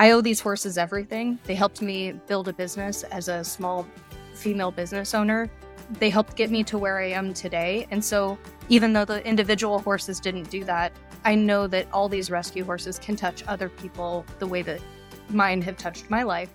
I owe these horses everything. They helped me build a business as a small female business owner. They helped get me to where I am today. And so, even though the individual horses didn't do that, I know that all these rescue horses can touch other people the way that mine have touched my life.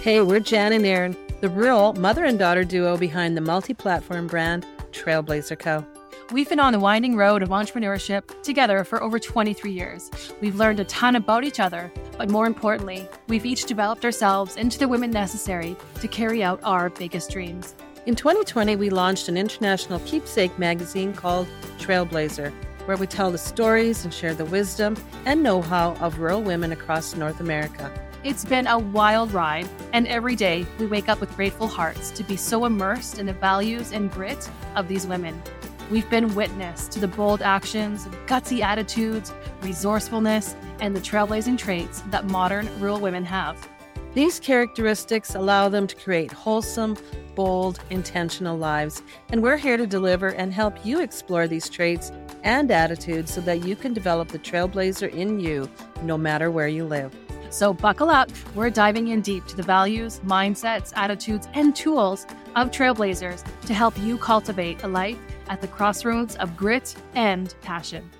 Hey, we're Jan and Erin, the real mother and daughter duo behind the multi platform brand Trailblazher Co. We've been on the winding road of entrepreneurship together for over 23 years. We've learned a ton about each other, but more importantly, we've each developed ourselves into the women necessary to carry out our biggest dreams. In 2020, we launched an international keepsake magazine called Trailblazher, where we tell the stories and share the wisdom and know how of rural women across North America. It's been a wild ride, and every day we wake up with grateful hearts to be so immersed in the values and grit of these women. We've been witness to the bold actions, gutsy attitudes, resourcefulness, and the trailblazing traits that modern rural women have. These characteristics allow them to create wholesome, bold, intentional lives, and we're here to deliver and help you explore these traits and attitudes so that you can develop the trailblazer in you no matter where you live. So, buckle up. We're diving in deep to the values, mindsets, attitudes, and tools of trailblazers to help you cultivate a life at the crossroads of grit and passion.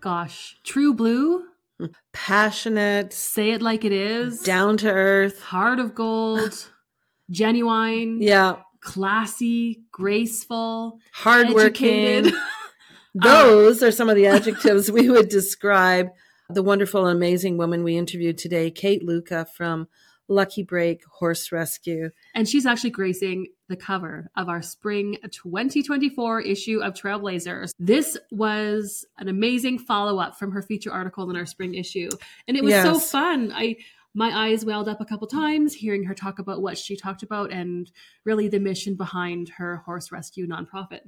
Gosh, true blue, Passionate, say it like it is, down to earth, heart of gold, genuine, yeah, classy, graceful, hardworking. Those are some of the adjectives we would describe. The wonderful and amazing woman we interviewed today, Cait Luca from Lucky Break Horse Rescue. And she's actually gracing the cover of our spring 2024 issue of Trailblazhers. This was an amazing follow up from her feature article in our spring issue. And it was so fun. I my eyes welled up a couple times hearing her talk about what she talked about and really the mission behind her horse rescue nonprofit.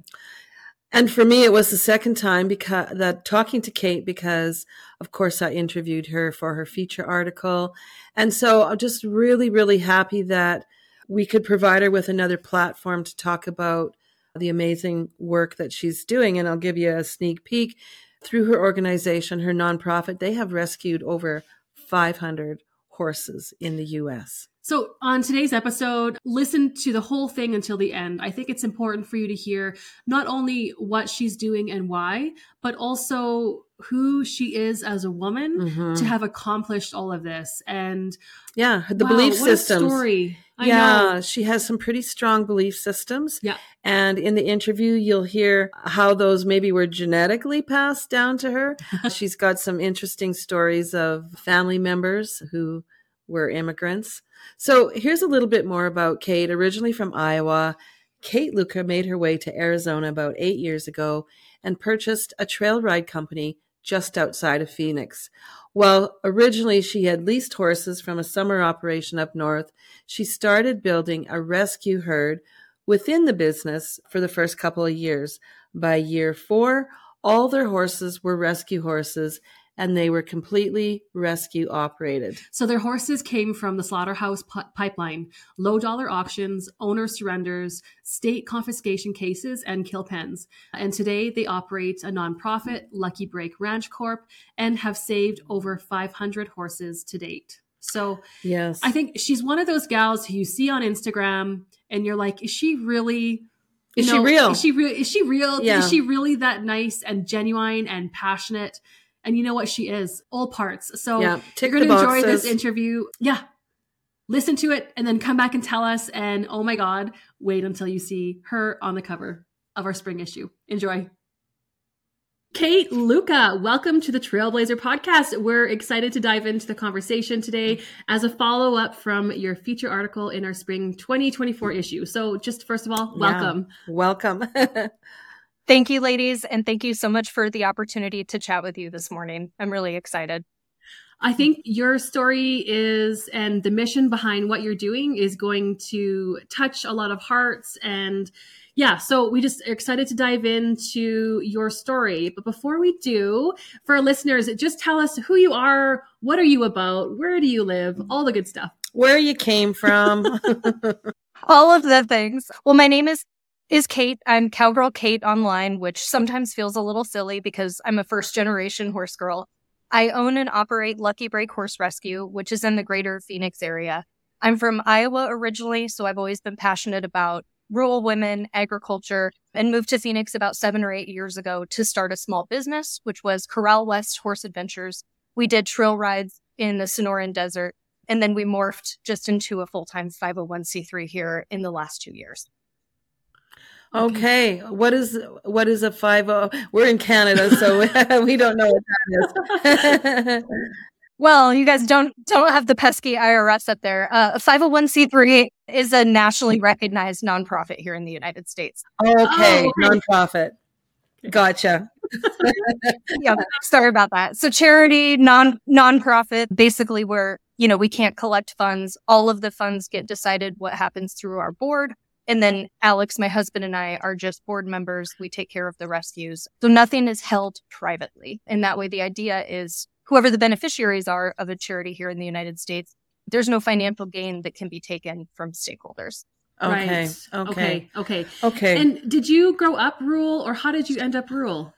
And for me, it was the second time because that talking to Cait because, of course, I interviewed her for her feature article, and so I'm just really, really happy that we could provide her with another platform to talk about the amazing work that she's doing. And I'll give you a sneak peek through her organization, her nonprofit. They have rescued over 500 horses in the U.S. So, on today's episode, listen to the whole thing until the end. I think it's important for you to hear not only what she's doing and why, but also who she is as a woman Mhm. to have accomplished all of this. And Yeah, the wow, belief a story. I yeah, know. she has some pretty strong belief systems. Yeah. And in the interview, you'll hear how those maybe were genetically passed down to her. She's got some interesting stories of family members who were immigrants. So here's a little bit more about Cait. Originally from Iowa, Cait Luca made her way to Arizona about eight years ago and purchased a trail ride company just outside of Phoenix. While originally she had leased horses from a summer operation up north, she started building a rescue herd within the business for the first couple of years. By year four, all their horses were rescue horses and they were completely rescue operated. So, their horses came from the slaughterhouse pi- pipeline, low dollar auctions, owner surrenders, state confiscation cases, and kill pens. And today they operate a nonprofit, Lucky Break Ranch Corp, and have saved over 500 horses to date. So, Yes. I think she's one of those gals who you see on Instagram and you're like, is she really Is you she real? Is she real? Is she real? Yeah. Is she really that nice and genuine and passionate? And you know what she is, all parts. So Yeah, you're going to enjoy this interview. Yeah. Listen to it and then come back and tell us. And oh my God, wait until you see her on the cover of our spring issue. Enjoy. Cait Luca, welcome to the Trailblazher podcast. We're excited to dive into the conversation today as a follow up from your feature article in our spring 2024 issue. So, just first of all, Yeah. welcome. Welcome. Thank you, ladies, and thank you so much for the opportunity to chat with you this morning. I'm really excited. I think your story is, and the mission behind what you're doing is going to touch a lot of hearts. And yeah, so we just are excited to dive into your story. But before we do, for our listeners, just tell us who you are, what are you about, where do you live, all the good stuff. Where you came from. All of the things. Well, my name is is Cait. I'm Cowgirl Cait online, which sometimes feels a little silly because I'm a first generation horse girl. I own and operate Lucky Break Horse Rescue, which is in the greater Phoenix area. I'm from Iowa originally, so I've always been passionate about rural women, agriculture, and moved to Phoenix about seven or eight years ago to start a small business, which was Corral West Horse Adventures. We did trail rides in the Sonoran Desert, and then we morphed just into a full time 501c3 here in the last two years. Okay. What is what is a five oh? We're in Canada, so we don't know what that is. well, you guys don't don't have the pesky IRS up there. Uh, a 501c3 is a nationally recognized nonprofit here in the United States. Okay, oh, nonprofit. Gotcha. yeah, sorry about that. So charity, non nonprofit, basically where, you know, we can't collect funds. All of the funds get decided what happens through our board. And then Alex, my husband, and I are just board members. We take care of the rescues. So nothing is held privately. And that way, the idea is whoever the beneficiaries are of a charity here in the United States, there's no financial gain that can be taken from stakeholders. Okay. Right. Okay. Okay. Okay. And did you grow up rural or how did you end up rural?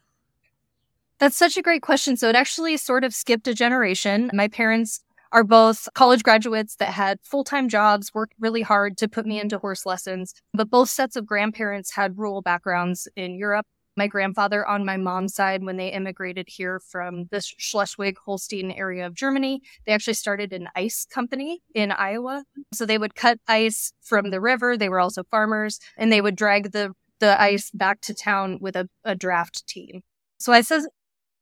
That's such a great question. So it actually sort of skipped a generation. My parents are both college graduates that had full time jobs, worked really hard to put me into horse lessons. But both sets of grandparents had rural backgrounds in Europe. My grandfather on my mom's side, when they immigrated here from the Schleswig Holstein area of Germany, they actually started an ice company in Iowa. So they would cut ice from the river. They were also farmers and they would drag the, the ice back to town with a, a draft team. So I says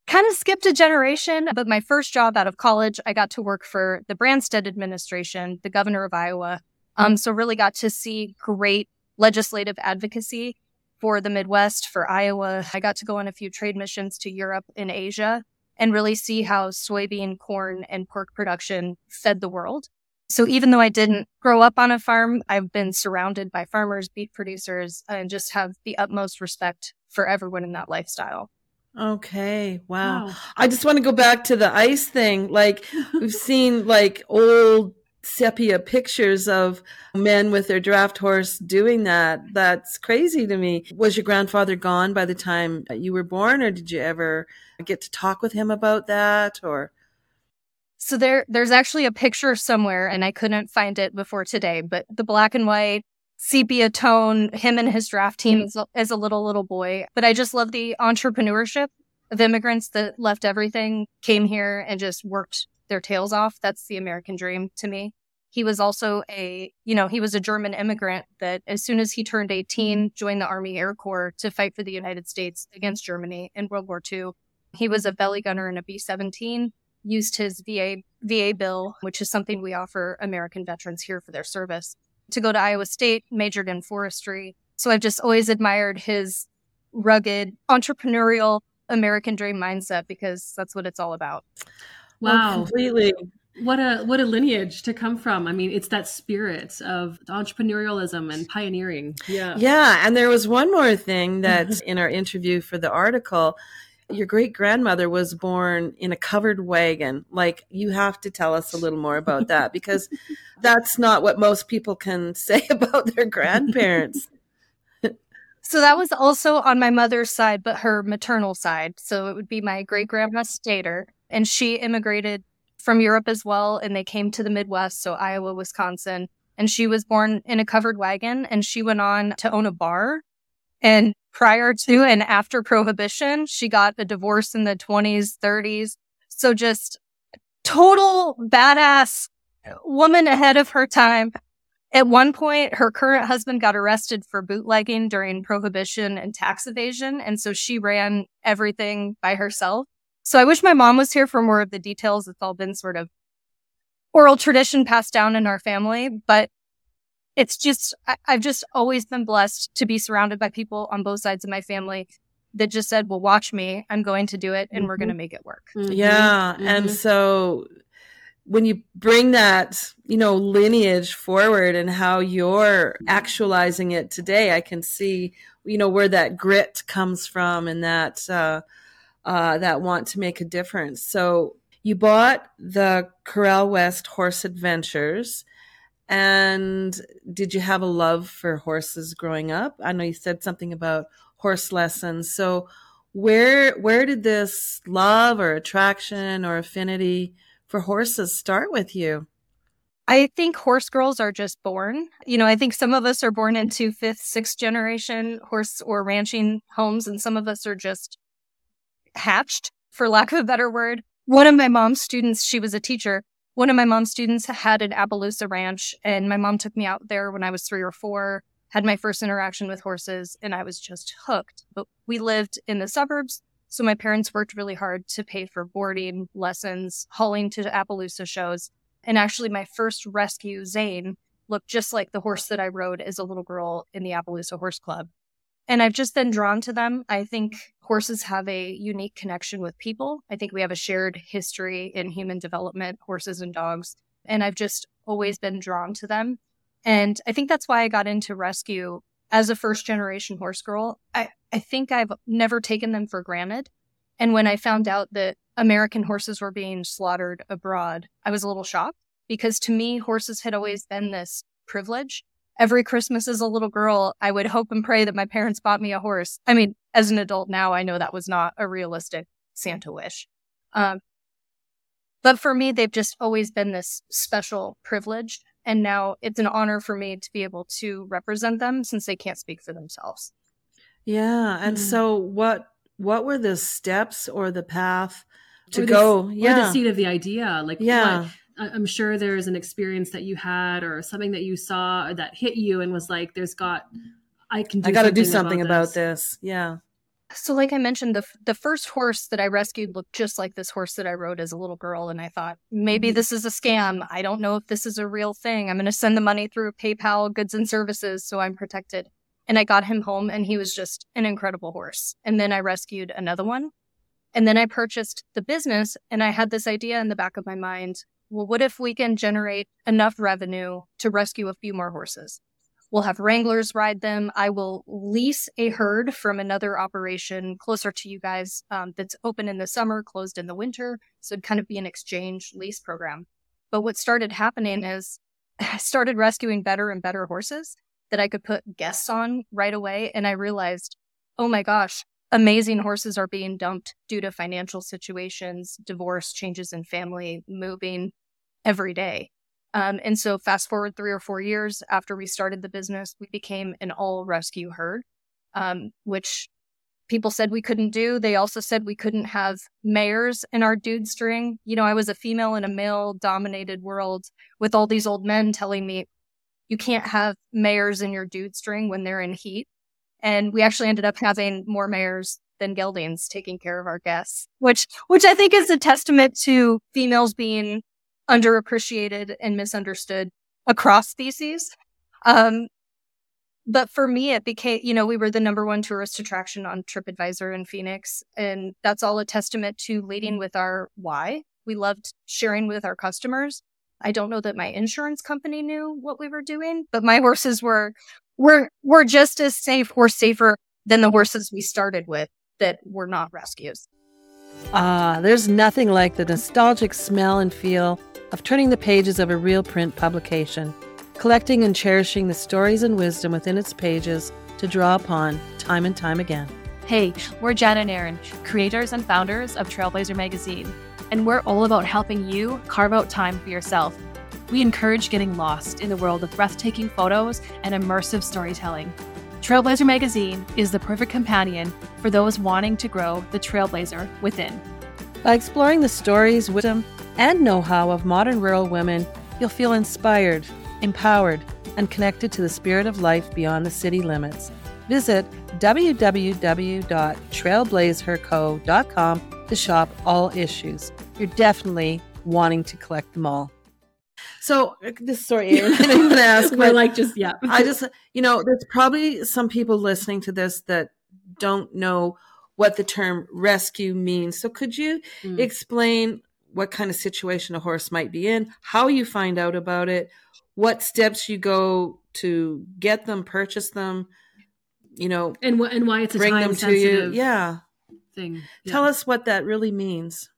kind of skipped a generation, but my first job out of college, I got to work for the Branstad administration, the governor of Iowa. Um, so really got to see great legislative advocacy for the Midwest, for Iowa. I got to go on a few trade missions to Europe and Asia and really see how soybean, corn, and pork production fed the world. So even though I didn't grow up on a farm, I've been surrounded by farmers, beef producers, and just have the utmost respect for everyone in that lifestyle. Okay. Wow. wow. I just want to go back to the ice thing. Like we've seen like old sepia pictures of men with their draft horse doing that. That's crazy to me. Was your grandfather gone by the time you were born or did you ever get to talk with him about that or so there there's actually a picture somewhere and I couldn't find it before today, but the black and white sepia tone, him and his draft team mm. as a, as a little, little boy. But I just love the entrepreneurship of immigrants that left everything, came here and just worked their tails off. That's the American dream to me. He was also a, you know, he was a German immigrant that as soon as he turned 18, joined the Army Air Corps to fight for the United States against Germany in World War II. He was a belly gunner in a B 17, used his VA, VA bill, which is something we offer American veterans here for their service to go to Iowa State, majored in forestry. So I've just always admired his rugged, entrepreneurial American dream mindset because that's what it's all about. Wow. Oh, completely. What a what a lineage to come from. I mean, it's that spirit of entrepreneurialism and pioneering. Yeah. Yeah, and there was one more thing that in our interview for the article, your great grandmother was born in a covered wagon. Like, you have to tell us a little more about that because that's not what most people can say about their grandparents. so, that was also on my mother's side, but her maternal side. So, it would be my great grandma Stater. And she immigrated from Europe as well. And they came to the Midwest, so Iowa, Wisconsin. And she was born in a covered wagon and she went on to own a bar and prior to and after prohibition, she got a divorce in the 20s, 30s. So just total badass woman ahead of her time. At one point, her current husband got arrested for bootlegging during prohibition and tax evasion. And so she ran everything by herself. So I wish my mom was here for more of the details. It's all been sort of oral tradition passed down in our family, but it's just, I, I've just always been blessed to be surrounded by people on both sides of my family that just said, well, watch me. I'm going to do it and mm-hmm. we're going to make it work. Mm-hmm. Yeah. Mm-hmm. And so when you bring that, you know, lineage forward and how you're actualizing it today, I can see, you know, where that grit comes from and that, uh, uh, that want to make a difference. So you bought the Corral West Horse Adventures and did you have a love for horses growing up? I know you said something about horse lessons. So, where where did this love or attraction or affinity for horses start with you? I think horse girls are just born. You know, I think some of us are born into fifth, sixth generation horse or ranching homes, and some of us are just hatched, for lack of a better word. One of my mom's students, she was a teacher. One of my mom's students had an Appaloosa ranch, and my mom took me out there when I was three or four, had my first interaction with horses, and I was just hooked. But we lived in the suburbs, so my parents worked really hard to pay for boarding, lessons, hauling to Appaloosa shows. And actually, my first rescue, Zane, looked just like the horse that I rode as a little girl in the Appaloosa Horse Club. And I've just been drawn to them. I think horses have a unique connection with people. I think we have a shared history in human development, horses and dogs. And I've just always been drawn to them. And I think that's why I got into rescue as a first generation horse girl. I, I think I've never taken them for granted. And when I found out that American horses were being slaughtered abroad, I was a little shocked because to me, horses had always been this privilege. Every Christmas as a little girl, I would hope and pray that my parents bought me a horse. I mean, as an adult now, I know that was not a realistic Santa wish. Um, but for me, they've just always been this special privilege. And now it's an honor for me to be able to represent them since they can't speak for themselves. Yeah. And mm. so what what were the steps or the path to or go? The, yeah. Or the seed of the idea. Like yeah. What, I'm sure there's an experience that you had or something that you saw that hit you and was like, there's got I can I got to do something about, about this. Yeah. So, like I mentioned, the the first horse that I rescued looked just like this horse that I rode as a little girl, and I thought maybe mm-hmm. this is a scam. I don't know if this is a real thing. I'm going to send the money through PayPal goods and services so I'm protected. And I got him home, and he was just an incredible horse. And then I rescued another one, and then I purchased the business, and I had this idea in the back of my mind. Well, what if we can generate enough revenue to rescue a few more horses? We'll have wranglers ride them. I will lease a herd from another operation closer to you guys um, that's open in the summer, closed in the winter. So it'd kind of be an exchange lease program. But what started happening is I started rescuing better and better horses that I could put guests on right away. And I realized, oh my gosh, amazing horses are being dumped due to financial situations, divorce, changes in family, moving every day. Um, and so, fast forward three or four years after we started the business, we became an all rescue herd, um, which people said we couldn't do. They also said we couldn't have mares in our dude string. You know, I was a female in a male dominated world with all these old men telling me you can't have mares in your dude string when they're in heat. And we actually ended up having more mares than geldings taking care of our guests, which which I think is a testament to females being underappreciated and misunderstood across species. Um, but for me, it became, you know, we were the number one tourist attraction on TripAdvisor in Phoenix. And that's all a testament to leading with our why. We loved sharing with our customers. I don't know that my insurance company knew what we were doing, but my horses were, were, were just as safe or safer than the horses we started with that were not rescues. Ah, there's nothing like the nostalgic smell and feel of turning the pages of a real print publication, collecting and cherishing the stories and wisdom within its pages to draw upon time and time again. Hey, we're Jen and Aaron, creators and founders of Trailblazher Magazine, and we're all about helping you carve out time for yourself. We encourage getting lost in the world of breathtaking photos and immersive storytelling. Trailblazher Magazine is the perfect companion for those wanting to grow the trailblazer within. By exploring the stories, wisdom, and know how of modern rural women, you'll feel inspired, empowered, and connected to the spirit of life beyond the city limits. Visit www.trailblazherco.com to shop all issues. You're definitely wanting to collect them all. So uh, this sorry, Aaron, I didn't ask. We're like just yeah. I just you know, there's probably some people listening to this that don't know what the term rescue means. So could you mm. explain what kind of situation a horse might be in, how you find out about it, what steps you go to get them, purchase them, you know, and wh- and why it's a bring them to you. Yeah. Thing. Yeah. Tell us what that really means.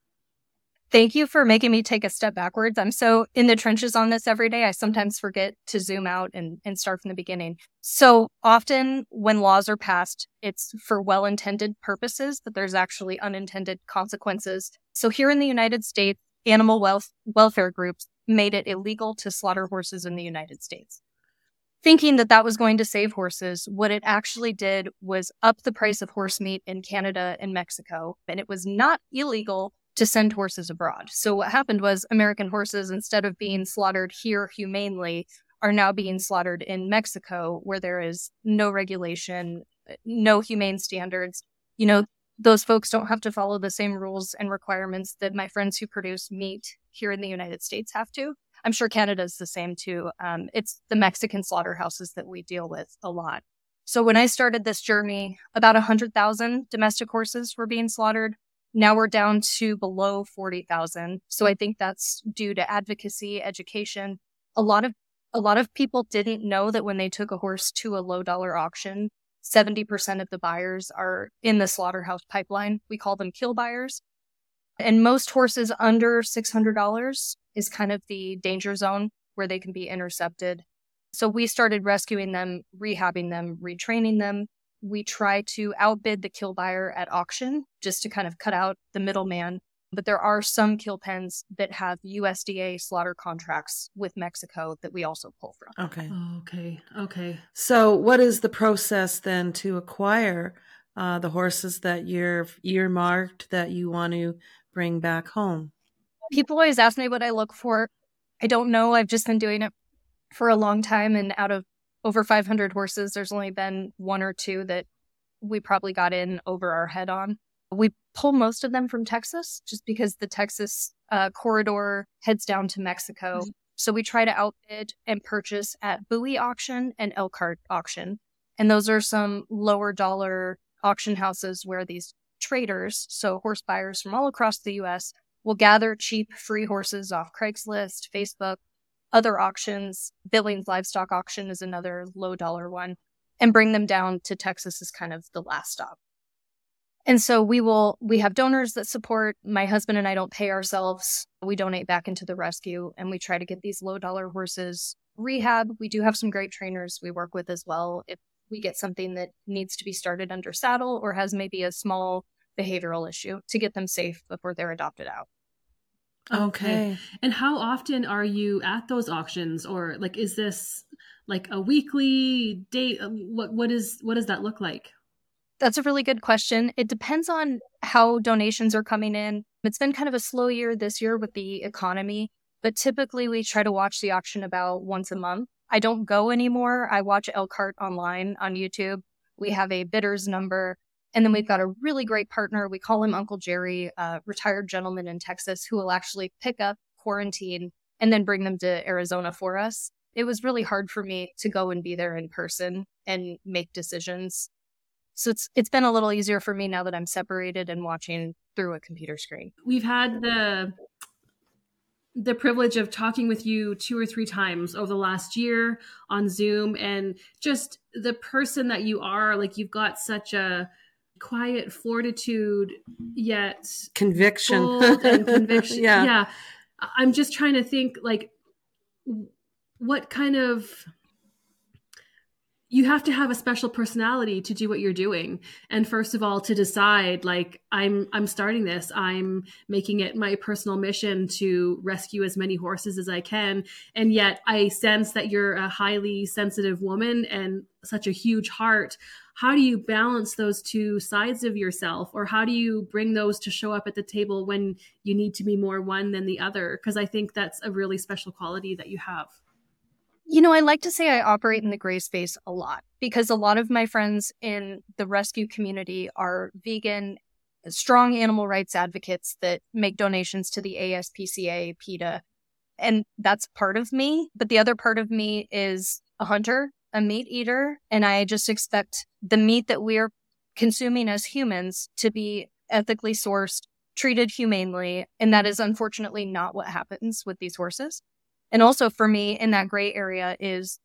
Thank you for making me take a step backwards. I'm so in the trenches on this every day. I sometimes forget to zoom out and, and start from the beginning. So often when laws are passed, it's for well intended purposes, but there's actually unintended consequences. So here in the United States, animal wealth, welfare groups made it illegal to slaughter horses in the United States. Thinking that that was going to save horses, what it actually did was up the price of horse meat in Canada and Mexico. And it was not illegal to send horses abroad. So what happened was American horses, instead of being slaughtered here humanely, are now being slaughtered in Mexico, where there is no regulation, no humane standards. You know, those folks don't have to follow the same rules and requirements that my friends who produce meat here in the United States have to. I'm sure Canada's the same too. Um, it's the Mexican slaughterhouses that we deal with a lot. So when I started this journey, about 100,000 domestic horses were being slaughtered. Now we're down to below 40,000. So I think that's due to advocacy, education. A lot of a lot of people didn't know that when they took a horse to a low dollar auction, 70% of the buyers are in the slaughterhouse pipeline. We call them kill buyers. And most horses under $600 is kind of the danger zone where they can be intercepted. So we started rescuing them, rehabbing them, retraining them, we try to outbid the kill buyer at auction just to kind of cut out the middleman. But there are some kill pens that have USDA slaughter contracts with Mexico that we also pull from. Okay. Okay. Okay. So, what is the process then to acquire uh, the horses that you're earmarked that you want to bring back home? People always ask me what I look for. I don't know. I've just been doing it for a long time. And out of over 500 horses. There's only been one or two that we probably got in over our head on. We pull most of them from Texas just because the Texas uh, corridor heads down to Mexico. Mm-hmm. So we try to outbid and purchase at Bowie auction and Elkhart auction. And those are some lower dollar auction houses where these traders, so horse buyers from all across the US, will gather cheap free horses off Craigslist, Facebook, other auctions. Billings Livestock Auction is another low dollar one, and bring them down to Texas is kind of the last stop. And so we will, we have donors that support. My husband and I don't pay ourselves. We donate back into the rescue and we try to get these low dollar horses rehab. We do have some great trainers we work with as well. If we get something that needs to be started under saddle or has maybe a small behavioral issue to get them safe before they're adopted out. Okay. And how often are you at those auctions or like is this like a weekly date uh, what what is what does that look like? That's a really good question. It depends on how donations are coming in. It's been kind of a slow year this year with the economy, but typically we try to watch the auction about once a month. I don't go anymore. I watch Elkhart online on YouTube. We have a bidders number and then we've got a really great partner. We call him Uncle Jerry, a retired gentleman in Texas who will actually pick up, quarantine, and then bring them to Arizona for us. It was really hard for me to go and be there in person and make decisions. So it's it's been a little easier for me now that I'm separated and watching through a computer screen. We've had the the privilege of talking with you two or three times over the last year on Zoom and just the person that you are like you've got such a quiet fortitude yet conviction. and conviction. Yeah. yeah. I'm just trying to think like what kind of you have to have a special personality to do what you're doing. And first of all to decide like i'm i'm starting this. I'm making it my personal mission to rescue as many horses as i can. And yet i sense that you're a highly sensitive woman and such a huge heart. How do you balance those two sides of yourself? Or how do you bring those to show up at the table when you need to be more one than the other? Because i think that's a really special quality that you have you know i like to say i operate in the gray space a lot because a lot of my friends in the rescue community are vegan strong animal rights advocates that make donations to the aspca peta and that's part of me but the other part of me is a hunter a meat eater, and I just expect the meat that we're consuming as humans to be ethically sourced, treated humanely. And that is unfortunately not what happens with these horses. And also for me in that gray area is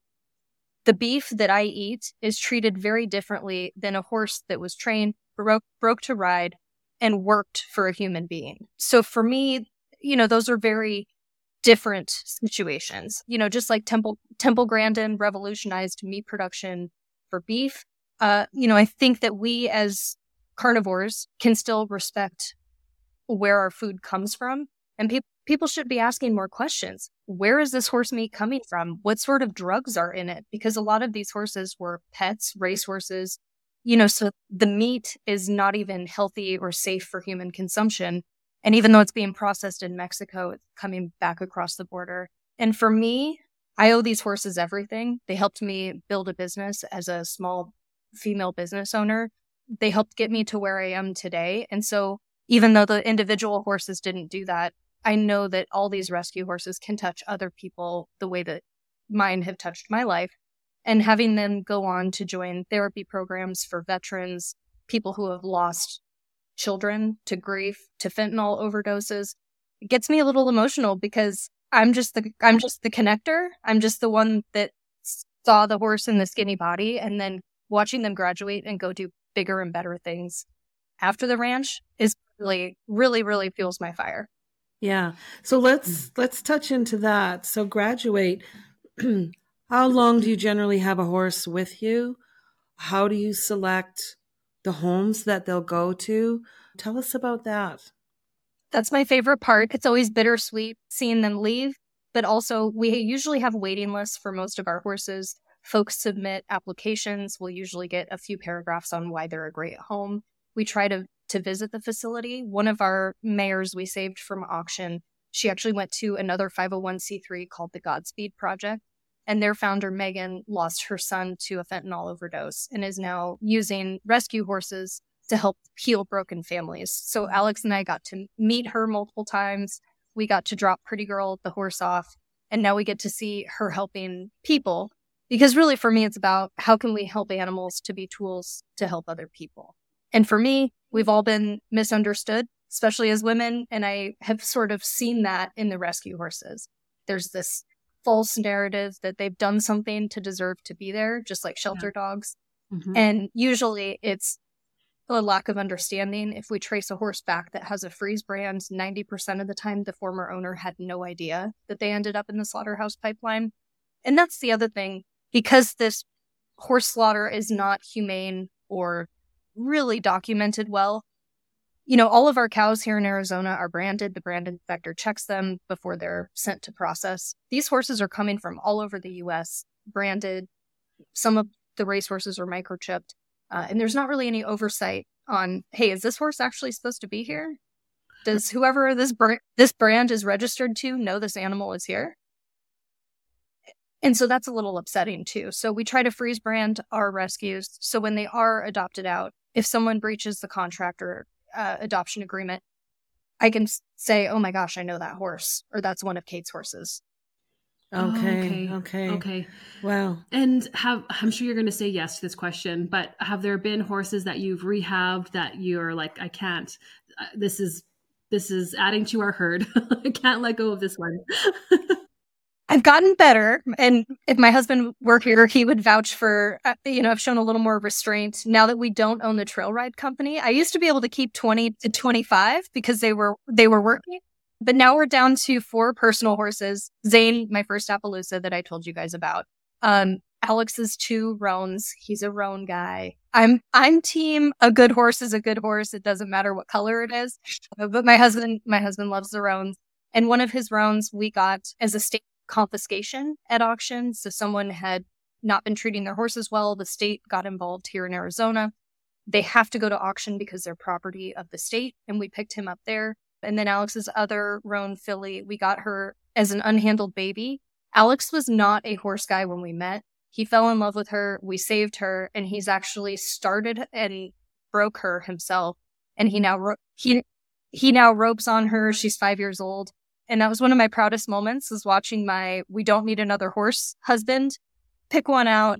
the beef that I eat is treated very differently than a horse that was trained, broke, broke to ride, and worked for a human being. So for me, you know, those are very different situations. You know, just like Temple Temple Grandin revolutionized meat production for beef. Uh, you know, I think that we as carnivores can still respect where our food comes from, and people people should be asking more questions. Where is this horse meat coming from? What sort of drugs are in it? Because a lot of these horses were pets, race horses, you know, so the meat is not even healthy or safe for human consumption. And even though it's being processed in Mexico, it's coming back across the border. And for me, I owe these horses everything. They helped me build a business as a small female business owner. They helped get me to where I am today. And so even though the individual horses didn't do that, I know that all these rescue horses can touch other people the way that mine have touched my life. And having them go on to join therapy programs for veterans, people who have lost children to grief, to fentanyl overdoses. It gets me a little emotional because I'm just the I'm just the connector. I'm just the one that saw the horse in the skinny body and then watching them graduate and go do bigger and better things after the ranch is really really really fuels my fire. Yeah. So let's let's touch into that. So graduate how long do you generally have a horse with you? How do you select the homes that they'll go to. Tell us about that. That's my favorite part. It's always bittersweet seeing them leave, but also we usually have waiting lists for most of our horses. Folks submit applications. We'll usually get a few paragraphs on why they're a great home. We try to to visit the facility. One of our mares we saved from auction, she actually went to another 501c3 called the Godspeed Project and their founder, Megan, lost her son to a fentanyl overdose and is now using rescue horses to help heal broken families. So Alex and I got to meet her multiple times. We got to drop Pretty Girl, the horse, off. And now we get to see her helping people. Because really, for me, it's about how can we help animals to be tools to help other people. And for me, we've all been misunderstood, especially as women. And I have sort of seen that in the rescue horses. There's this false narrative that they've done something to deserve to be there, just like shelter yeah. dogs. Mm-hmm. And usually it's a lack of understanding. If we trace a horse back that has a freeze brand, 90% of the time the former owner had no idea that they ended up in the slaughterhouse pipeline. And that's the other thing, because this horse slaughter is not humane or really documented well, you know, all of our cows here in Arizona are branded. The brand inspector checks them before they're sent to process. These horses are coming from all over the US, branded. Some of the race horses are microchipped. Uh, and there's not really any oversight on, hey, is this horse actually supposed to be here? Does whoever this br- this brand is registered to know this animal is here? And so that's a little upsetting too. So we try to freeze brand our rescues. So when they are adopted out, if someone breaches the contract or uh, adoption agreement, I can say, "Oh my gosh, I know that horse," or "That's one of Cait's horses." Okay, oh, okay, okay, okay. Wow. And have I'm sure you're going to say yes to this question, but have there been horses that you've rehabbed that you're like, I can't. Uh, this is this is adding to our herd. I can't let go of this one. I've gotten better. And if my husband were here, he would vouch for, uh, you know, I've shown a little more restraint now that we don't own the trail ride company. I used to be able to keep 20 to 25 because they were, they were working. But now we're down to four personal horses. Zane, my first Appaloosa that I told you guys about. Um, Alex's two roans. He's a roan guy. I'm I'm team a good horse is a good horse. It doesn't matter what color it is. But my husband my husband loves the roans. And one of his roans we got as a state confiscation at auction. So someone had not been treating their horses well. The state got involved here in Arizona. They have to go to auction because they're property of the state. And we picked him up there. And then Alex's other roan filly, we got her as an unhandled baby. Alex was not a horse guy when we met. He fell in love with her. We saved her and he's actually started and broke her himself. And he now, ro- he, he now ropes on her. She's five years old. And that was one of my proudest moments was watching my we don't need another horse husband pick one out,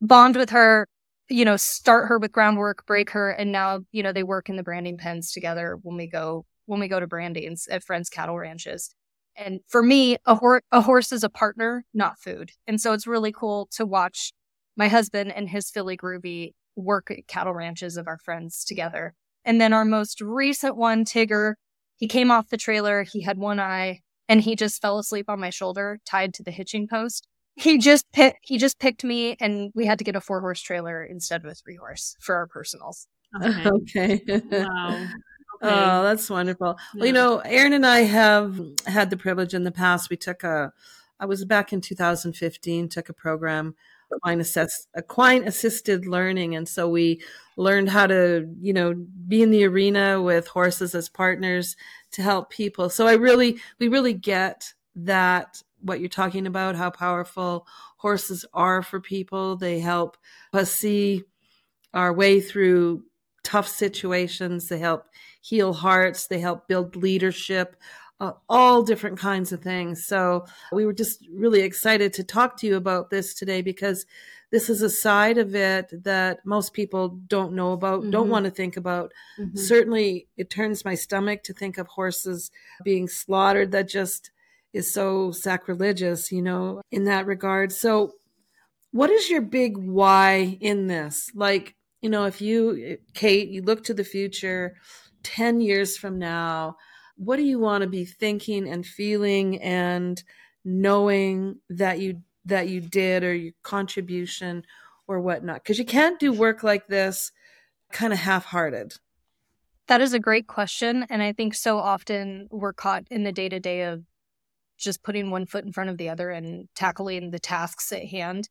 bond with her, you know, start her with groundwork, break her, and now, you know, they work in the branding pens together when we go when we go to brandings at friends cattle ranches. And for me, a, hor- a horse is a partner, not food. And so it's really cool to watch my husband and his filly Groovy work at cattle ranches of our friends together. And then our most recent one, Tigger, He came off the trailer, he had one eye, and he just fell asleep on my shoulder, tied to the hitching post. He just picked he just picked me and we had to get a four horse trailer instead of a three horse for our personals. Okay. okay. wow. Oh, okay. Oh, that's wonderful. Yeah. Well, you know, Aaron and I have had the privilege in the past. We took a, I was back in 2015, took a program, equine, assess, uh, equine assisted learning. And so we learned how to, you know, be in the arena with horses as partners to help people. So I really, we really get that what you're talking about, how powerful horses are for people. They help us see our way through tough situations. They help heal hearts. They help build leadership, uh, all different kinds of things. So we were just really excited to talk to you about this today because this is a side of it that most people don't know about, mm-hmm. don't want to think about. Mm-hmm. Certainly, it turns my stomach to think of horses being slaughtered. That just is so sacrilegious, you know, in that regard. So, what is your big why in this? Like, you know, if you, Cait, you look to the future 10 years from now, what do you want to be thinking and feeling and knowing that you that you did or your contribution or whatnot because you can't do work like this kind of half-hearted that is a great question and i think so often we're caught in the day-to-day of just putting one foot in front of the other and tackling the tasks at hand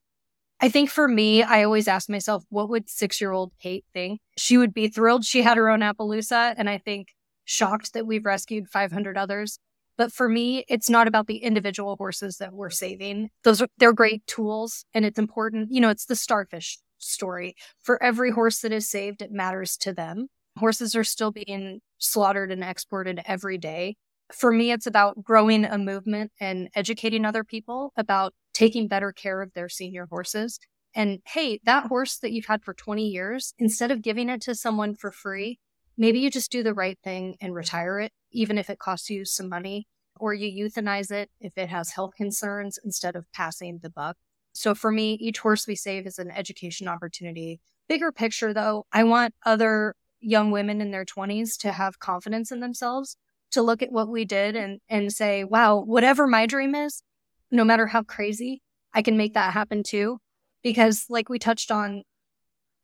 I think for me, I always ask myself, what would six year old Cait think? She would be thrilled she had her own Appaloosa. And I think shocked that we've rescued 500 others. But for me, it's not about the individual horses that we're saving. Those are, they're great tools and it's important. You know, it's the starfish story. For every horse that is saved, it matters to them. Horses are still being slaughtered and exported every day. For me, it's about growing a movement and educating other people about taking better care of their senior horses. And hey, that horse that you've had for 20 years, instead of giving it to someone for free, maybe you just do the right thing and retire it, even if it costs you some money, or you euthanize it if it has health concerns instead of passing the buck. So for me, each horse we save is an education opportunity. Bigger picture though, I want other young women in their 20s to have confidence in themselves, to look at what we did and, and say, wow, whatever my dream is, no matter how crazy, I can make that happen too. Because, like we touched on,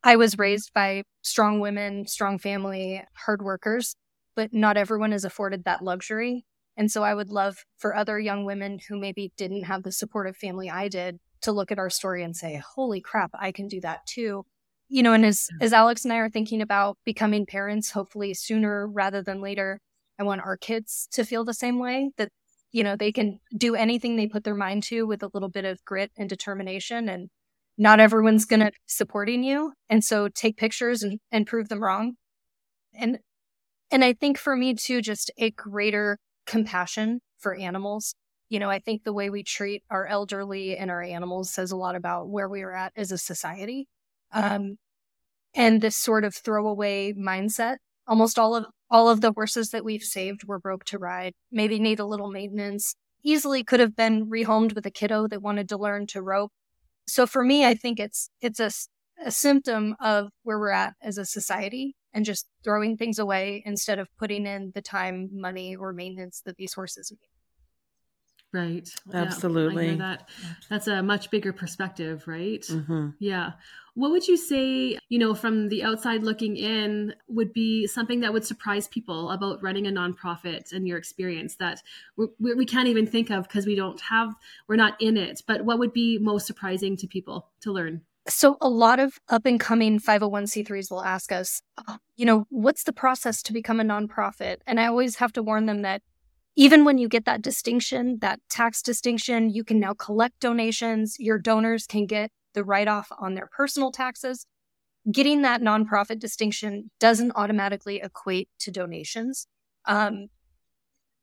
I was raised by strong women, strong family, hard workers, but not everyone is afforded that luxury. And so I would love for other young women who maybe didn't have the supportive family I did to look at our story and say, holy crap, I can do that too. You know, and as, as Alex and I are thinking about becoming parents, hopefully sooner rather than later, I want our kids to feel the same way that you know, they can do anything they put their mind to with a little bit of grit and determination and not everyone's going to supporting you. And so take pictures and, and prove them wrong. And, and I think for me too, just a greater compassion for animals. You know, I think the way we treat our elderly and our animals says a lot about where we are at as a society. Um, and this sort of throwaway mindset. Almost all of all of the horses that we've saved were broke to ride, maybe need a little maintenance, easily could have been rehomed with a kiddo that wanted to learn to rope. So for me, I think it's, it's a, a symptom of where we're at as a society and just throwing things away instead of putting in the time, money, or maintenance that these horses need. Right. Absolutely. Yeah, that. That's a much bigger perspective, right? Mm-hmm. Yeah. What would you say, you know, from the outside looking in, would be something that would surprise people about running a nonprofit and your experience that we, we can't even think of because we don't have, we're not in it. But what would be most surprising to people to learn? So, a lot of up and coming 501c3s will ask us, oh, you know, what's the process to become a nonprofit? And I always have to warn them that even when you get that distinction, that tax distinction, you can now collect donations. Your donors can get the write off on their personal taxes. Getting that nonprofit distinction doesn't automatically equate to donations. Um,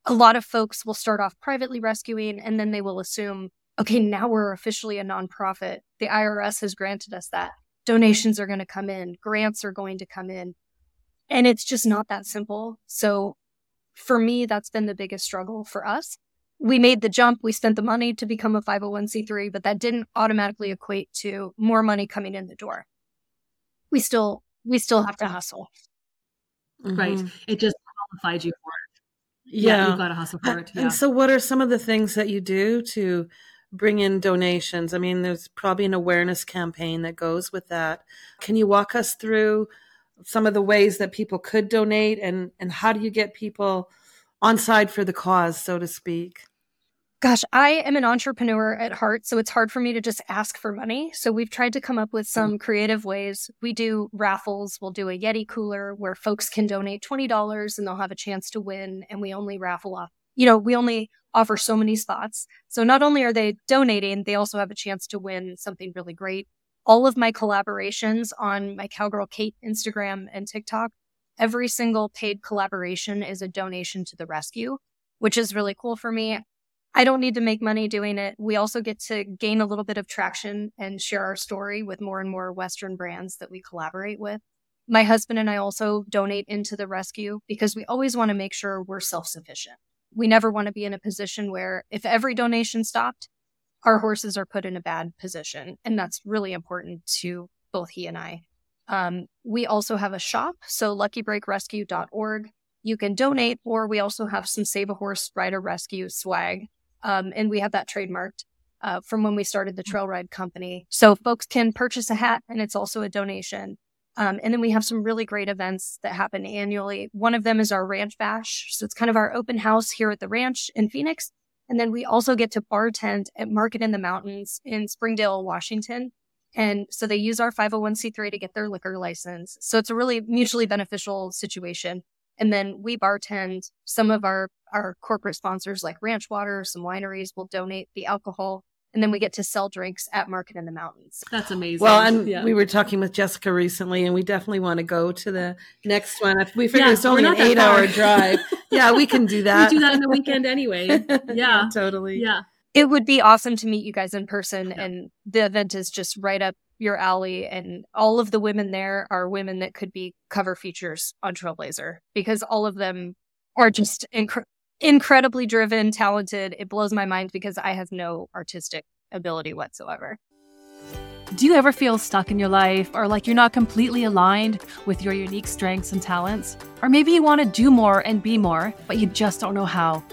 a lot of folks will start off privately rescuing and then they will assume, okay, now we're officially a nonprofit. The IRS has granted us that. Donations are going to come in, grants are going to come in. And it's just not that simple. So for me, that's been the biggest struggle for us. We made the jump, we spent the money to become a 501c3, but that didn't automatically equate to more money coming in the door. We still we still have to hustle. Mm-hmm. Right. It just qualified you for it. yeah, Yeah. we've got to hustle for it. Yeah. And so, what are some of the things that you do to bring in donations? I mean, there's probably an awareness campaign that goes with that. Can you walk us through some of the ways that people could donate and, and how do you get people on side for the cause, so to speak? Gosh, I am an entrepreneur at heart, so it's hard for me to just ask for money. So we've tried to come up with some mm-hmm. creative ways. We do raffles. We'll do a Yeti cooler where folks can donate $20 and they'll have a chance to win. And we only raffle off, you know, we only offer so many spots. So not only are they donating, they also have a chance to win something really great. All of my collaborations on my Cowgirl Cait Instagram and TikTok, every single paid collaboration is a donation to the rescue, which is really cool for me. I don't need to make money doing it. We also get to gain a little bit of traction and share our story with more and more Western brands that we collaborate with. My husband and I also donate into the rescue because we always want to make sure we're self sufficient. We never want to be in a position where if every donation stopped, our horses are put in a bad position. And that's really important to both he and I. Um, we also have a shop, so luckybreakrescue.org. You can donate, or we also have some Save a Horse Rider Rescue swag um, and we have that trademarked uh, from when we started the trail ride company. So folks can purchase a hat and it's also a donation. Um, and then we have some really great events that happen annually. One of them is our ranch bash. So it's kind of our open house here at the ranch in Phoenix. And then we also get to bartend at Market in the Mountains in Springdale, Washington. And so they use our 501c3 to get their liquor license. So it's a really mutually beneficial situation. And then we bartend some of our, our corporate sponsors like Ranch Water, some wineries will donate the alcohol. And then we get to sell drinks at Market in the Mountains. That's amazing. Well, and Yeah. we were talking with Jessica recently, and we definitely want to go to the next one. We figure Yeah, it's only an not that eight hour drive. Yeah, we can do that. we do that in the weekend anyway. Yeah. totally. Yeah. It would be awesome to meet you guys in person. Yeah. And the event is just right up your alley. And all of the women there are women that could be cover features on Trailblazher because all of them are just incre- incredibly driven, talented. It blows my mind because I have no artistic ability whatsoever. Do you ever feel stuck in your life or like you're not completely aligned with your unique strengths and talents? Or maybe you want to do more and be more, but you just don't know how?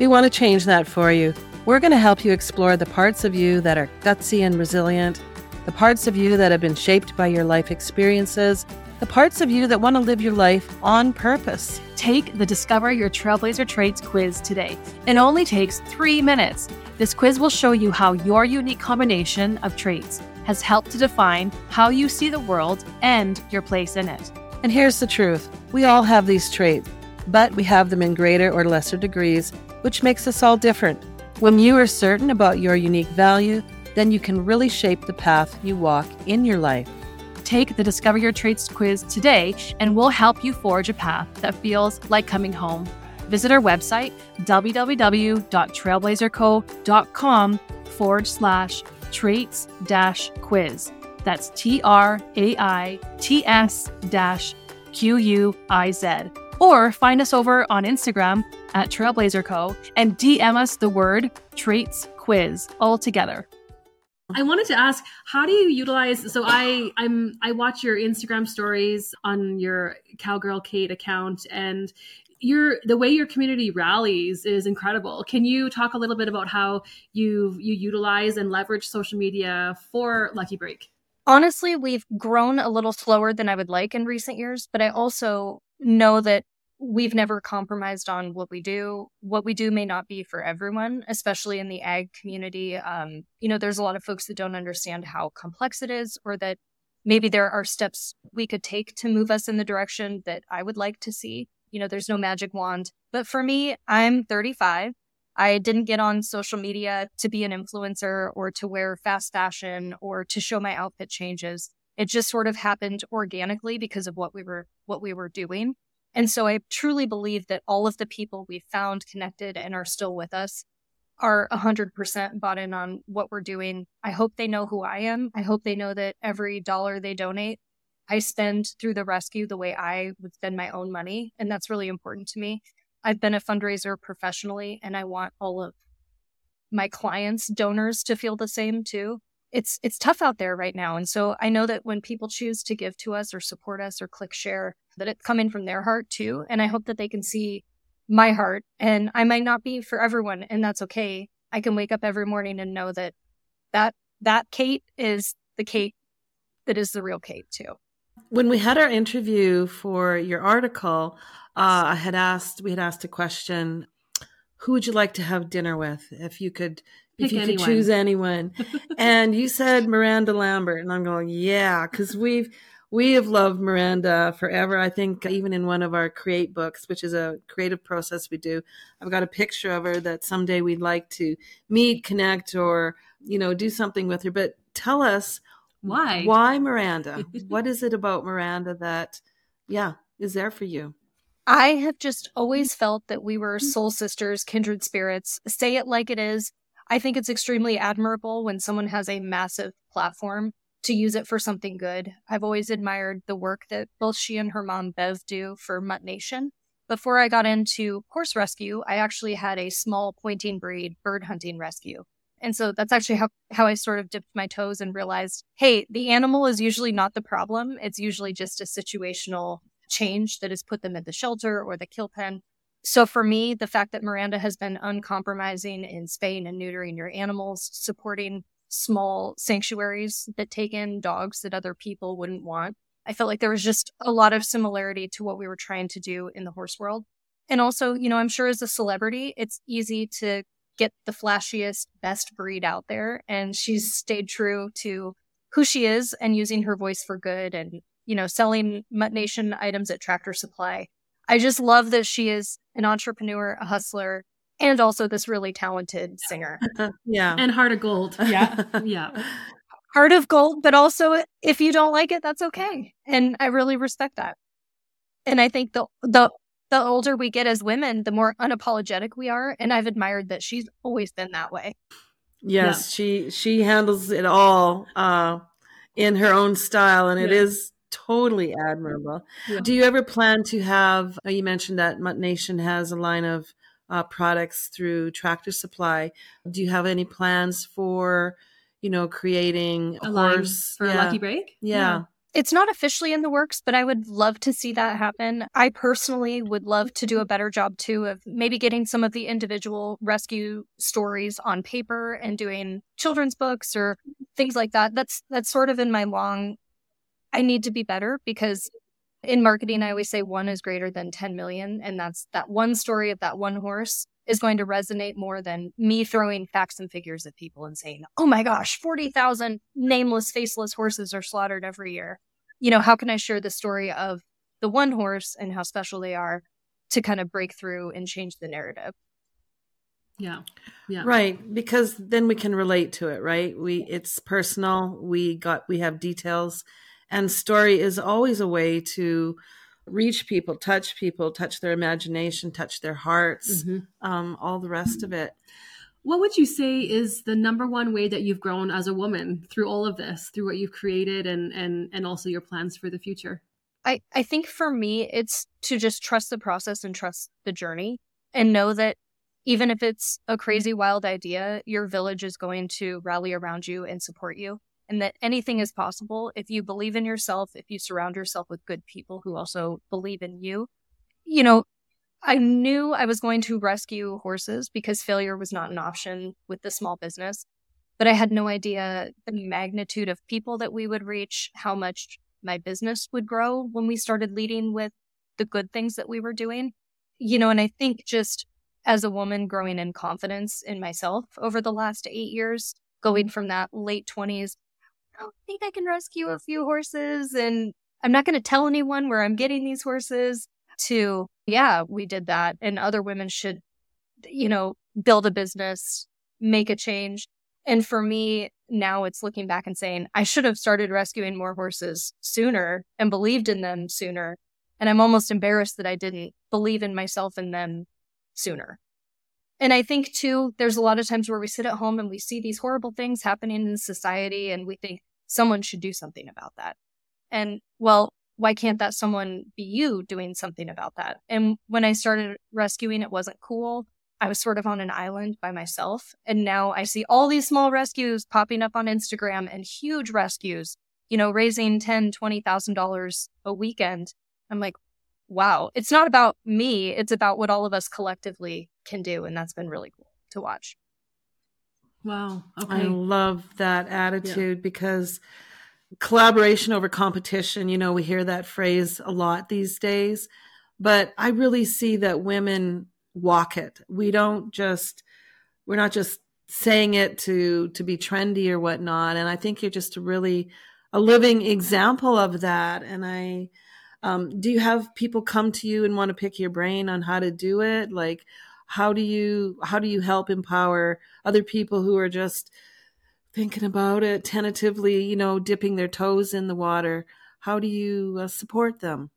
We want to change that for you. We're going to help you explore the parts of you that are gutsy and resilient, the parts of you that have been shaped by your life experiences, the parts of you that want to live your life on purpose. Take the Discover Your Trailblazher Traits quiz today. It only takes three minutes. This quiz will show you how your unique combination of traits has helped to define how you see the world and your place in it. And here's the truth we all have these traits, but we have them in greater or lesser degrees, which makes us all different. When you are certain about your unique value, then you can really shape the path you walk in your life. Take the Discover Your Traits quiz today, and we'll help you forge a path that feels like coming home. Visit our website, www.trailblazherco.com forward slash traits quiz. That's T R A I T S Q U I Z. Or find us over on Instagram at Trailblazher Co. and DM us the word traits quiz all together. I wanted to ask, how do you utilize? So I I'm I watch your Instagram stories on your Cowgirl Cait account, and your the way your community rallies is incredible. Can you talk a little bit about how you you utilize and leverage social media for Lucky Break? Honestly, we've grown a little slower than I would like in recent years, but I also know that we've never compromised on what we do. What we do may not be for everyone, especially in the ag community. Um, you know, there's a lot of folks that don't understand how complex it is, or that maybe there are steps we could take to move us in the direction that I would like to see. You know, there's no magic wand. But for me, I'm 35. I didn't get on social media to be an influencer or to wear fast fashion or to show my outfit changes. It just sort of happened organically because of what we were what we were doing. And so I truly believe that all of the people we found connected and are still with us are 100% bought in on what we're doing. I hope they know who I am. I hope they know that every dollar they donate, I spend through the rescue the way I would spend my own money. And that's really important to me. I've been a fundraiser professionally and I want all of my clients, donors to feel the same too. It's it's tough out there right now. And so I know that when people choose to give to us or support us or click share, that it's coming from their heart too. And I hope that they can see my heart and I might not be for everyone and that's okay. I can wake up every morning and know that that that Cait is the Cait that is the real Cait too. When we had our interview for your article, uh, I had asked we had asked a question: Who would you like to have dinner with if you could Pick if you anyone. could choose anyone? and you said Miranda Lambert, and I'm going, yeah, because we've we have loved Miranda forever. I think even in one of our create books, which is a creative process we do, I've got a picture of her that someday we'd like to meet, connect, or you know, do something with her. But tell us Why? why Miranda? what is it about Miranda that, yeah, is there for you? I have just always mm-hmm. felt that we were mm-hmm. soul sisters, kindred spirits. Say it like it is. I think it's extremely admirable when someone has a massive platform to use it for something good. I've always admired the work that both she and her mom Bev do for Mutt Nation. Before I got into horse rescue, I actually had a small pointing breed bird hunting rescue. And so that's actually how, how I sort of dipped my toes and realized, hey, the animal is usually not the problem. It's usually just a situational change that has put them in the shelter or the kill pen. So for me, the fact that Miranda has been uncompromising in spaying and neutering your animals, supporting small sanctuaries that take in dogs that other people wouldn't want, I felt like there was just a lot of similarity to what we were trying to do in the horse world. And also, you know, I'm sure as a celebrity, it's easy to get the flashiest, best breed out there. And she's stayed true to who she is and using her voice for good and, you know, selling Mutt Nation items at Tractor Supply. I just love that she is an entrepreneur, a hustler, and also this really talented singer. yeah. And heart of gold. Yeah. yeah. Heart of gold, but also if you don't like it, that's okay. And I really respect that. And I think the the the older we get as women, the more unapologetic we are. And I've admired that she's always been that way. Yes, she she handles it all uh, in her own style, and it Yeah. is totally admirable. Yeah. Do you ever plan to have? uh, You mentioned that Mutt Nation has a line of uh, products through Tractor Supply. Do you have any plans for, you know, creating A line horse for a yeah. lucky break? Yeah. It's not officially in the works, but I would love to see that happen. I personally would love to do a mm-hmm. better job too of maybe getting some of the individual rescue stories on paper and doing children's books or things like that. That's that's sort of in my long I need to be better because in marketing I always say one is greater than 10 million and that's that one story of that one horse is going to resonate more than me throwing facts and figures at people and saying, "Oh my gosh, 40,000 nameless faceless horses are slaughtered every year." You know, how can I share the story of the one horse and how special they are to kind of break through and change the narrative? Yeah. Yeah. Right, because then we can relate to it, right? We it's personal. We got we have details and story is always a way to reach people, touch people, touch their imagination, touch their hearts, Mhm. um, all the rest of it. What would you say is the number one way that you've grown as a woman through all of this, through what you've created and and and also your plans for the future? I, I think for me, it's to just trust the process and trust the journey and know that even if it's a crazy, wild idea, your village is going to rally around you and support you. And that anything is possible if you believe in yourself, if you surround yourself with good people who also believe in you. You know, I knew I was going to rescue horses because failure was not an option with the small business, but I had no idea the magnitude of people that we would reach, how much my business would grow when we started leading with the good things that we were doing. You know, and I think just as a woman growing in confidence in myself over the last eight years, going from that late 20s, I don't think I can rescue a few horses and I'm not going to tell anyone where I'm getting these horses to, yeah, we did that. And other women should, you know, build a business, make a change. And for me, now it's looking back and saying, I should have started rescuing more horses sooner and believed in them sooner. And I'm almost embarrassed that I didn't believe in myself and them sooner. And I think too, there's a lot of times where we sit at home and we see these horrible things happening in society and we think someone should do something about that. And well, why can't that someone be you doing something about that? And when I started rescuing, it wasn't cool. I was sort of on an island by myself. And now I see all these small rescues popping up on Instagram and huge rescues, you know, raising ten, twenty thousand dollars a weekend. I'm like, wow, it's not about me, it's about what all of us collectively can do. And that's been really cool to watch. Wow. Okay. I love that attitude yeah. because collaboration over competition, you know, we hear that phrase a lot these days, but I really see that women walk it. We don't just, we're not just saying it to to be trendy or whatnot. And i think you're just a really a living example of that. And i um, do you have people come to you and want to pick your brain on how to do it? Like how do you how do you help empower other people who are just thinking about it tentatively you know dipping their toes in the water how do you uh, support them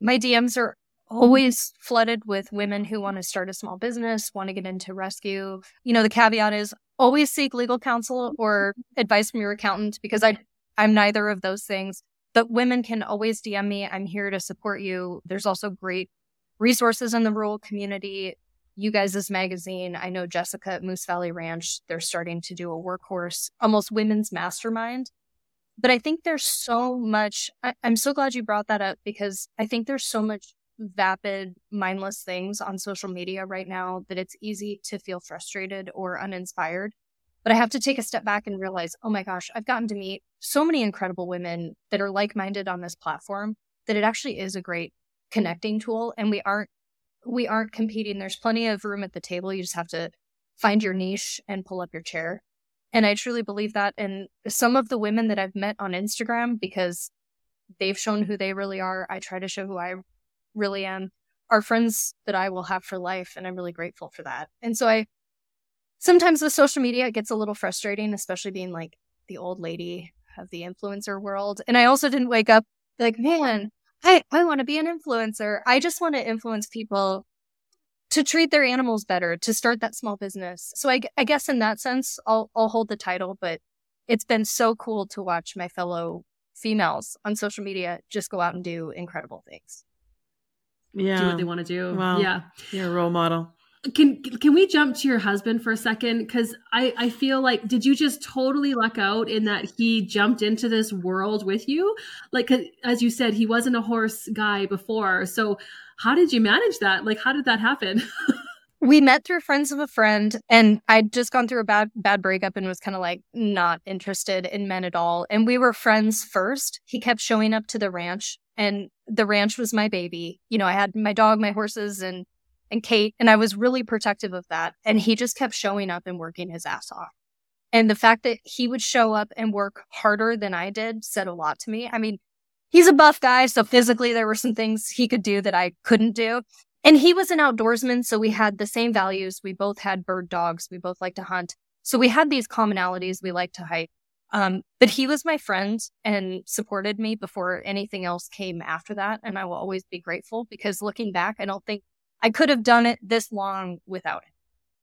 my dms are always flooded with women who want to start a small business, want to get into rescue. You know, the caveat is always seek legal counsel or advice from your accountant because I I'm neither of those things. But women can always DM me. I'm here to support you. There's also great resources in the rural community. You guys' magazine. I know Jessica at Moose Valley Ranch, they're starting to do a workhorse, almost women's mastermind. But I think there's so much. I, I'm so glad you brought that up because I think there's so much vapid, mindless things on social media right now that it's easy to feel frustrated or uninspired. But I have to take a step back and realize, oh my gosh, I've gotten to meet so many incredible women that are like minded on this platform that it actually is a great connecting tool. And we aren't we aren't competing. There's plenty of room at the table. You just have to find your niche and pull up your chair. And I truly believe that. And some of the women that I've met on Instagram, because they've shown who they really are, I try to show who I really am, are friends that I will have for life. And I'm really grateful for that. And so I, sometimes with social media, it gets a little frustrating, especially being like the old lady of the influencer world. And I also didn't wake up like, man, I, I want to be an influencer. I just want to influence people to treat their animals better, to start that small business. So I, I guess in that sense, I'll, I'll hold the title, but it's been so cool to watch my fellow females on social media just go out and do incredible things yeah. do what they want to do. Well, yeah. You're a role model. Can can we jump to your husband for a second? Because I, I feel like did you just totally luck out in that he jumped into this world with you? Like as you said, he wasn't a horse guy before. So how did you manage that? Like how did that happen? we met through friends of a friend and I'd just gone through a bad bad breakup and was kind of like not interested in men at all. And we were friends first. He kept showing up to the ranch and the ranch was my baby. You know, I had my dog, my horses, and and Cait, and I was really protective of that. And he just kept showing up and working his ass off. And the fact that he would show up and work harder than I did said a lot to me. I mean, he's a buff guy, so physically there were some things he could do that I couldn't do. And he was an outdoorsman, so we had the same values. We both had bird dogs. We both like to hunt. So we had these commonalities. We like to hike. Um, but he was my friend and supported me before anything else came after that. And I will always be grateful because looking back, I don't think I could have done it this long without it.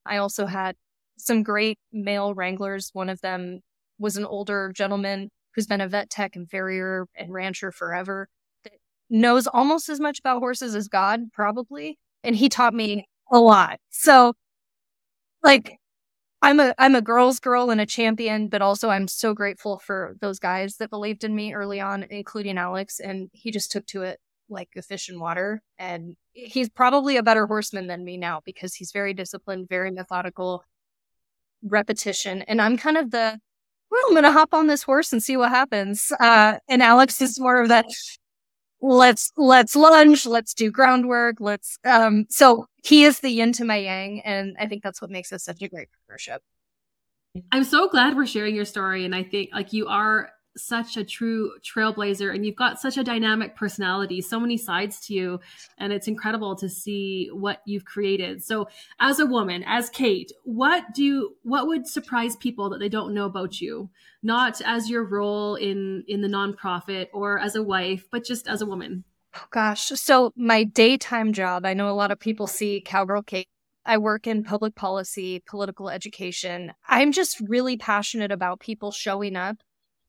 I also had some great male wranglers. One of them was an older gentleman who's been a vet tech and farrier and rancher forever that knows almost as much about horses as God, probably. And he taught me a lot. So, like, I'm a I'm a girl's girl and a champion, but also I'm so grateful for those guys that believed in me early on, including Alex, and he just took to it like a fish in water. And he's probably a better horseman than me now because he's very disciplined, very methodical, repetition. And I'm kind of the well, I'm gonna hop on this horse and see what happens. Uh, and Alex is more of that let's let's lunge let's do groundwork let's um so he is the yin to my yang and i think that's what makes us such a great partnership i'm so glad we're sharing your story and i think like you are such a true trailblazer and you've got such a dynamic personality, so many sides to you. And it's incredible to see what you've created. So as a woman, as Cait, what do you, what would surprise people that they don't know about you? Not as your role in, in the nonprofit or as a wife, but just as a woman. Oh gosh. So my daytime job, I know a lot of people see Cowgirl Cait I work in public policy, political education. I'm just really passionate about people showing up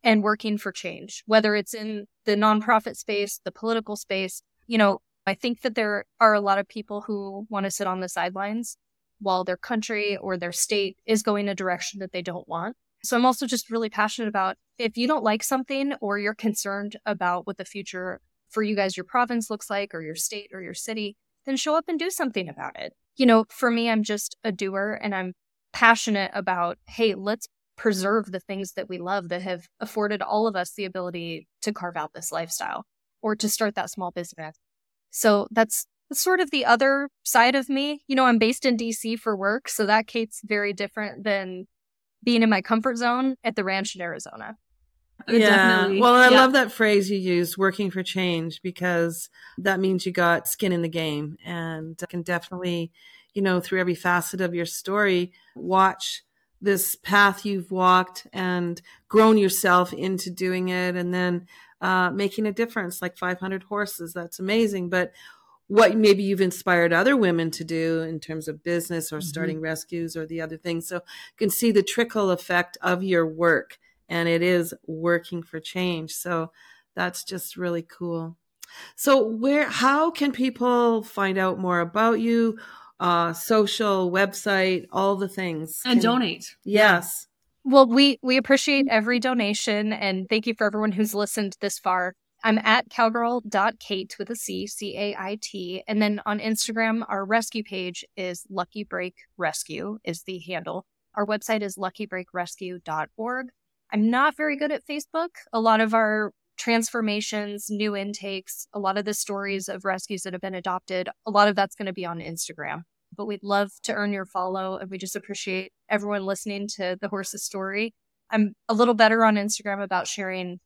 and working for change, whether it's in the nonprofit space, the political space. You know, I think that there are a lot of people who want to sit on the sidelines while their country or their state is going a direction that they don't want. So I'm also just really passionate about if you don't like something or you're concerned about what the future for you guys your province looks like, or your state or your city, then show up and do something about it. You know, for me, I'm just a doer and I'm passionate about, hey, let's preserve the things that we love that have afforded all of us the ability to carve out this lifestyle or to start that small business. So that's, that's sort of the other side of me. You know, I'm based in DC for work, so that Cait's very different than being in my comfort zone at the ranch in Arizona. Yeah. Well, I Yeah. love that phrase you use, working for change, because that means you got skin in the game and can definitely, you know, through every facet of your story, watch this path you've walked and grown yourself into doing it and then uh, making a difference like 500 horses. That's amazing. But what maybe you've inspired other women to do in terms of business or Mhm. starting rescues or the other things. So you can see the trickle effect of your work and it is working for change. So that's just really cool. So where how can people find out more about you? Uh social, website, all the things. and Can- donate. Yes. Well, we we appreciate every donation and thank you for everyone who's listened this far. I'm at cowgirl.cait with a C, C A I T. And then on Instagram, our rescue page is Lucky Break Rescue is the handle. Our website is luckybreakrescue.org. I'm not very good at Facebook. A lot of our transformations, new intakes, a lot of the stories of rescues that have been adopted, a lot of that's going to be on Instagram. But we'd love to earn your follow and we just appreciate everyone listening to the horse's story. I'm a little better on Instagram about sharing,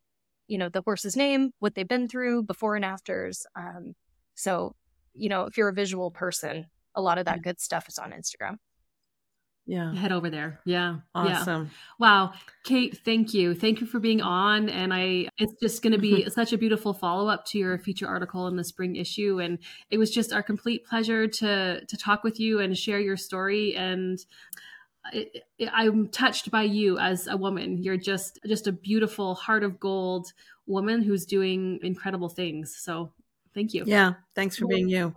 you know, the horse's name, what they've been through, before and afters. Um, so, you know, if you're a visual person, a lot of that good stuff is on Instagram. Yeah. Head over there. Yeah. Yeah. Awesome. Wow. Cait, thank you. Thank you for being on. And I, it's just going to be such a beautiful follow up to your feature article in the spring issue. And it was just our complete pleasure to, to talk with you and share your story. And it, it, I'm touched by you as a woman. You're just, just a beautiful heart of gold woman who's doing incredible things. So thank you. Yeah. Thanks for being you.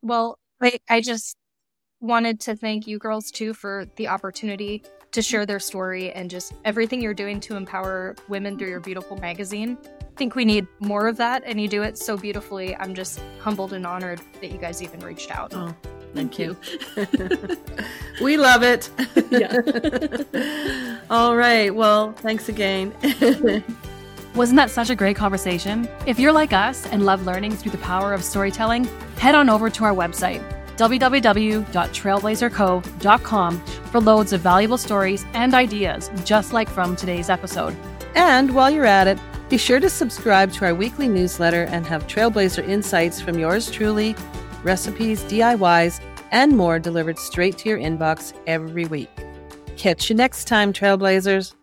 Well, I, I just wanted to thank you girls too for the opportunity to share their story and just everything you're doing to empower women through your beautiful magazine. I think we need more of that, and you do it so beautifully. I'm just humbled and honored that you guys even reached out. Oh, Thank you. we love it. Yeah. All right. Well, thanks again. Wasn't that such a great conversation? If you're like us and love learning through the power of storytelling, head on over to our website, www.trailblazherco.com, for loads of valuable stories and ideas, just like from today's episode. and while you're at it, be sure to subscribe to our weekly newsletter and have Trailblazher insights from yours truly, recipes, DIYs, and more delivered straight to your inbox every week. Catch you next time, Trailblazhers.